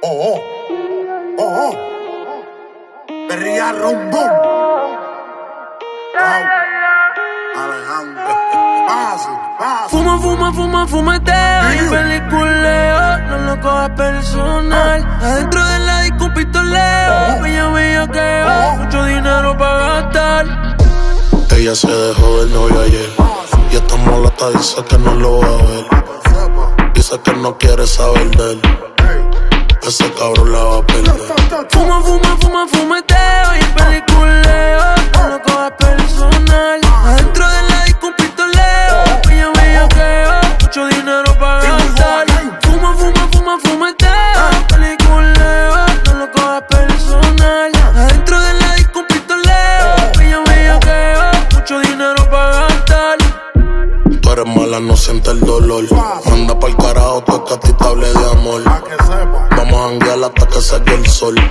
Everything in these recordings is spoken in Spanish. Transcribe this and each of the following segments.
Oh, oh, oh, oh. Perría rumbum. Alejandro. Fácil, fácil. Fuma, fuma, fuma, fumeteo y peliculeo. No lo cojas personal. Adentro de la disco pistoleo. Bella, bella que mucho dinero para gastar. Ella se dejó del novio ayer. Y esta molesta dice que no lo va a ver. Dice que no quiere saber de él. Ese cabrón la va a perder. Fuma, fuma, fuma, fumeteo y peliculeo. No lo cojas personal. Adentro de la sol.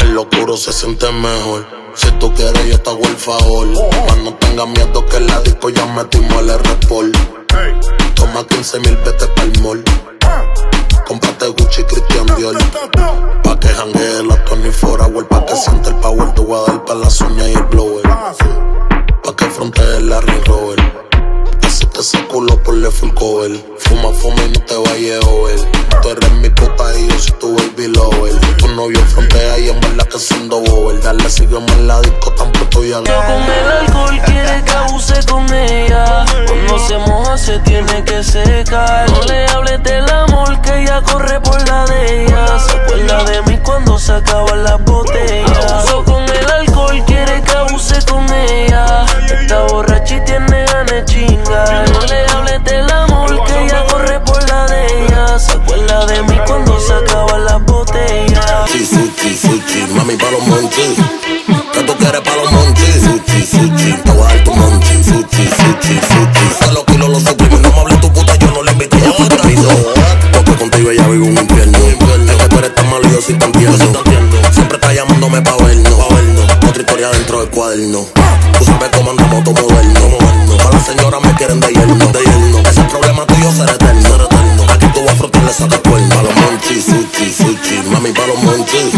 En lo se siente mejor. Si tú quieres, yo te hago el favor. Mas no tengas miedo que la disco ya metimos el. Hey. Toma 15 mil, vete pa'l mall. Cómprate Gucci, Christian Dior. Pa' que janguee la Tony Forawell. Pa' que siente el power, tú vas a dar pa' las uñas y el blower. Pa' que frontee el Larry Rover. Así te ese culo por le full cover. Fuma, fuma y no te vayas a ver. Tú eres mi puta y yo soy tu baby lover. Tu novio frontea y en verdad que siendo bober. Dale, sígueme en la disco, tan pronto ya Con el alcohol quiere que abuse con ella. Cuando se moja se tiene que secar. No le hables del amor que ella corre por la de ella. Se acuerda de mí cuando se acaban las botellas. Se los kilos los no me hables tu puta, yo no le invité a otra. Porque contigo ella vive un infierno. Es que tú eres tan malo y yo soy tan tierno. Siempre está llamándome pa' vernos. Otra historia dentro del cuaderno. Tú sabes cómo andamos todo moderno. Pa' las señoras me quieren de yerno. Ese problema tuyo será eterno. Aquí tú vas a frotarle saca cuerno. Pa' los monchis, sushi, sushi. Mami, pa' los monchis.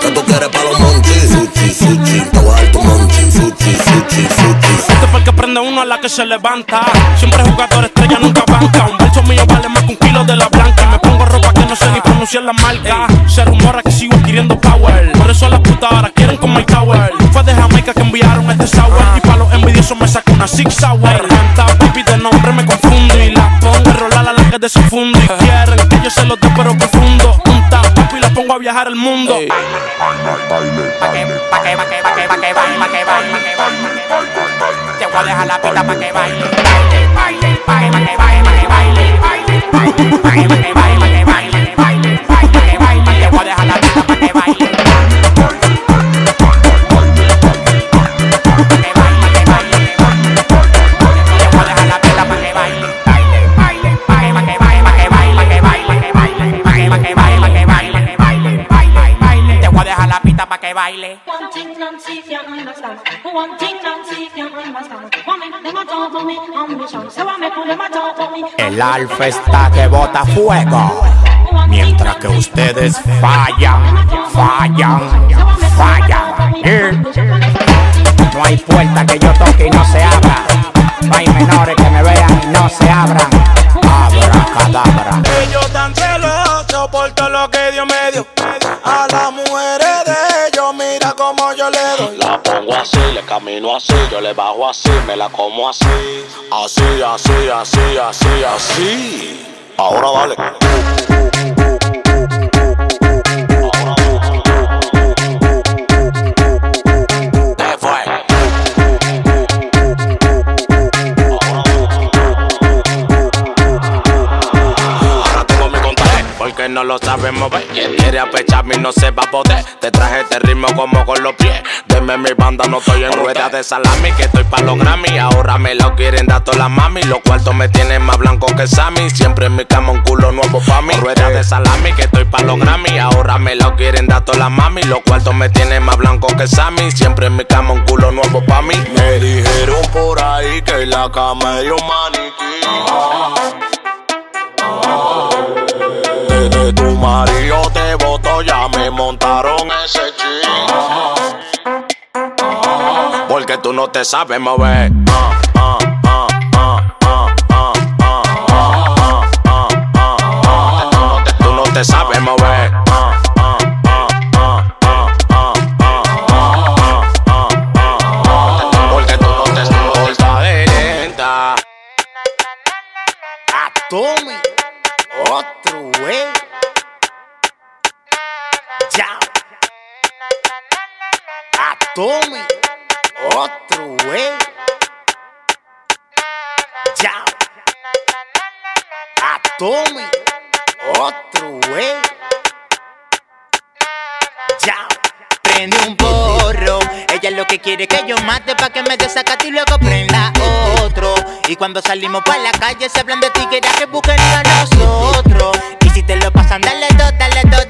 ¿Qué tú quieres pa' los monchis? Sushi, sushi. Te voy a dar monchi. Sushi, Este fue el que prende uno a la que se levanta. Siempre jugador estrella, nunca banca. Un verso mío vale más que un kilo de la blanca. Y me pongo ropa que no sé ni pronunciar la marca. Se rumora que sigo adquiriendo power. Por eso las putas ahora quieren con my tower. Fue de Jamaica que enviaron este sour. Y pa' los envidiosos me saco una six sour. Tanta pipi de nombre me confundo. Y la pongo a rolar a la que de su fundo. Y quieren que yo se lo dé pero profundo. A viajar al mundo. Pa' que, pa' que, pa' que, pa' que, pa' que baile, pa' que baile, pa' que baile. Te voy a dejar la pista pa' que baile. Baile, baile, pa' que, pa' que baile, pa' que baile, baile, baile. Pa' que, pa' que baile, pa' que baile, El alfa está que bota fuego. Mientras que ustedes fallan, fallan, fallan. Eh. No hay puerta que yo toque y no se abra. No hay menores que me vean y no se abran. Abra cadabra. Ellos tan celosos por todo lo que Dios me dio. Así, le camino así, yo le bajo así, me la como así. Así, así, así, así, así. Ahora dale. Porque no lo sabemos ver. Quien quiere apecharme y no se va a poder. Te traje este ritmo como con los pies. Deme mi banda, no estoy en rueda de salami. Que estoy pa' los Grammy. Ahora me lo quieren dar todas las mami. Los cuartos me tienen más blanco que Sammy. Siempre en mi cama un culo nuevo pa' mí. Rueda de salami, que estoy pa' los Grammy. Ahora me lo quieren dar todas las mami. Los cuartos me tienen más blanco que Sammy. Siempre en mi cama un culo nuevo pa' mí. Me dijeron por ahí que la cama es un maniquí tu marido te votó, ya me montaron ese ching. Porque tú no te sabes mover. Tú no te sabes mover. Porque tú no te sabes Otro. Ya. Tome otro wey. Ya. Tome otro wey. Ya. Prende un porro. Ella lo que quiere que yo mate pa' que me desacate y luego prenda otro. Y cuando salimos pa' la calle se hablan de ti, que que busquen a nosotros. Y si te lo pasan, dale dos, dale dos,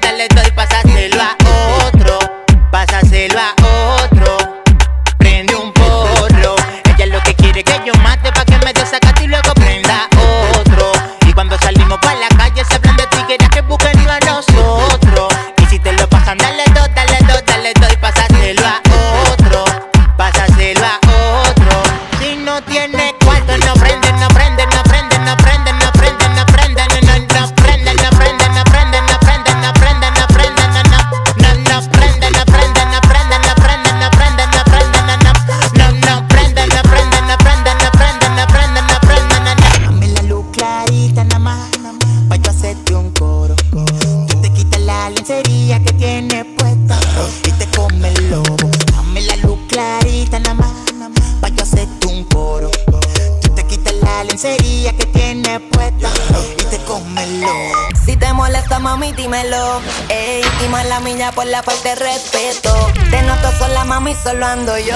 que tienes puesta y te come el lobo. Si te molesta, mami, dímelo. Ey, y mala mía por la falta de respeto. Te noto sola, mami, solo ando yo.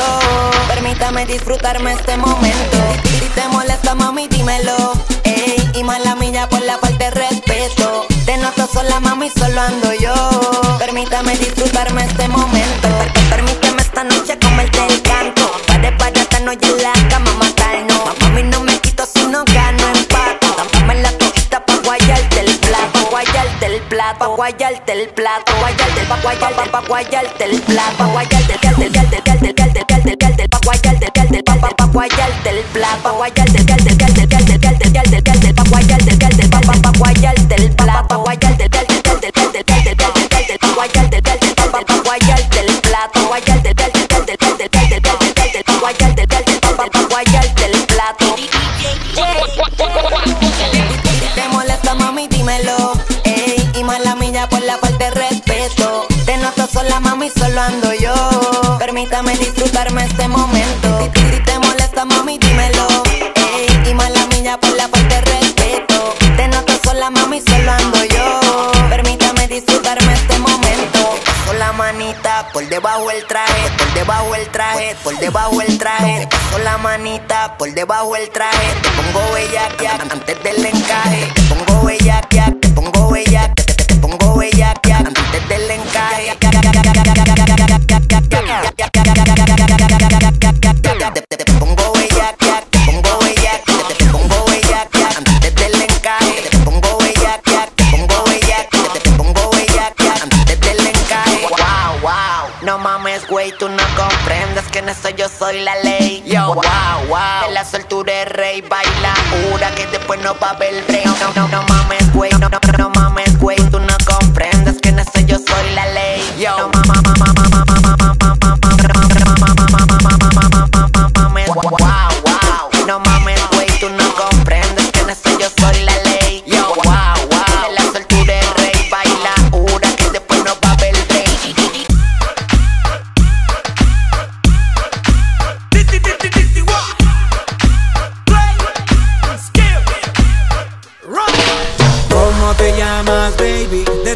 Permítame disfrutarme este momento. Si, si te molesta, mami, dímelo. Ey, y mala mía por la falta de respeto. Te noto sola, mami, solo ando yo. Permítame disfrutarme este momento. guayarte el plato, guayarte el pa guayarte el pa guayarte el plato, guayarte el calte, el calte, el calte, el calte, el calte, el calte, el pa guayarte el calte, el pa guayarte el plato, guayarte el calte, el sola, mami, solo ando yo. Permítame disfrutarme este momento. Si, te molesta, mami, dímelo. Ey, y mala mía por la falta de respeto. Te noto sola, mami, solo ando yo. Permítame disfrutarme este momento. Paso la manita por debajo el traje, por debajo el traje, por debajo el traje. Paso la manita por debajo el traje. Te pongo bella antes del encaje. Te pongo bella te pongo tú no comprendes que en eso yo soy la ley. Yo, wow, wow, de la soltura es rey, baila, jura que después no va a haber break. No, no, no mames, güey, no, no,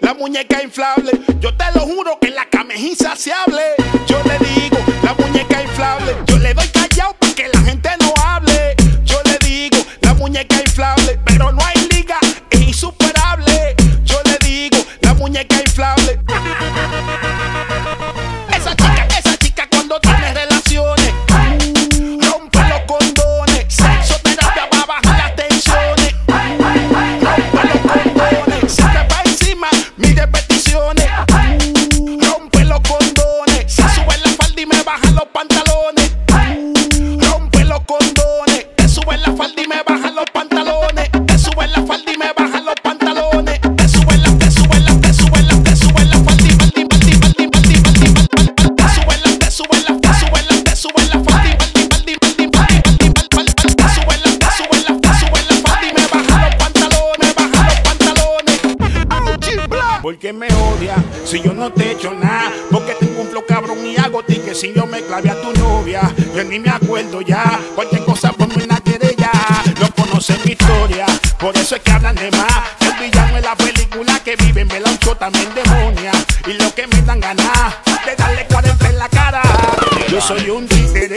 la muñeca inflable. Yo te lo juro que en la camejiza se hable. porque me odia. Si yo no te echo nada, porque tengo un flow cabrón y hago que si yo me clave a tu novia. Yo ni me acuerdo ya, cualquier cosa ponme una querella. No conocen mi historia, por eso es que hablan de más. El villano es la película que viven, me la uncho también demonia. Y lo que me dan ganas de darle 40 en la cara. Yo soy un títere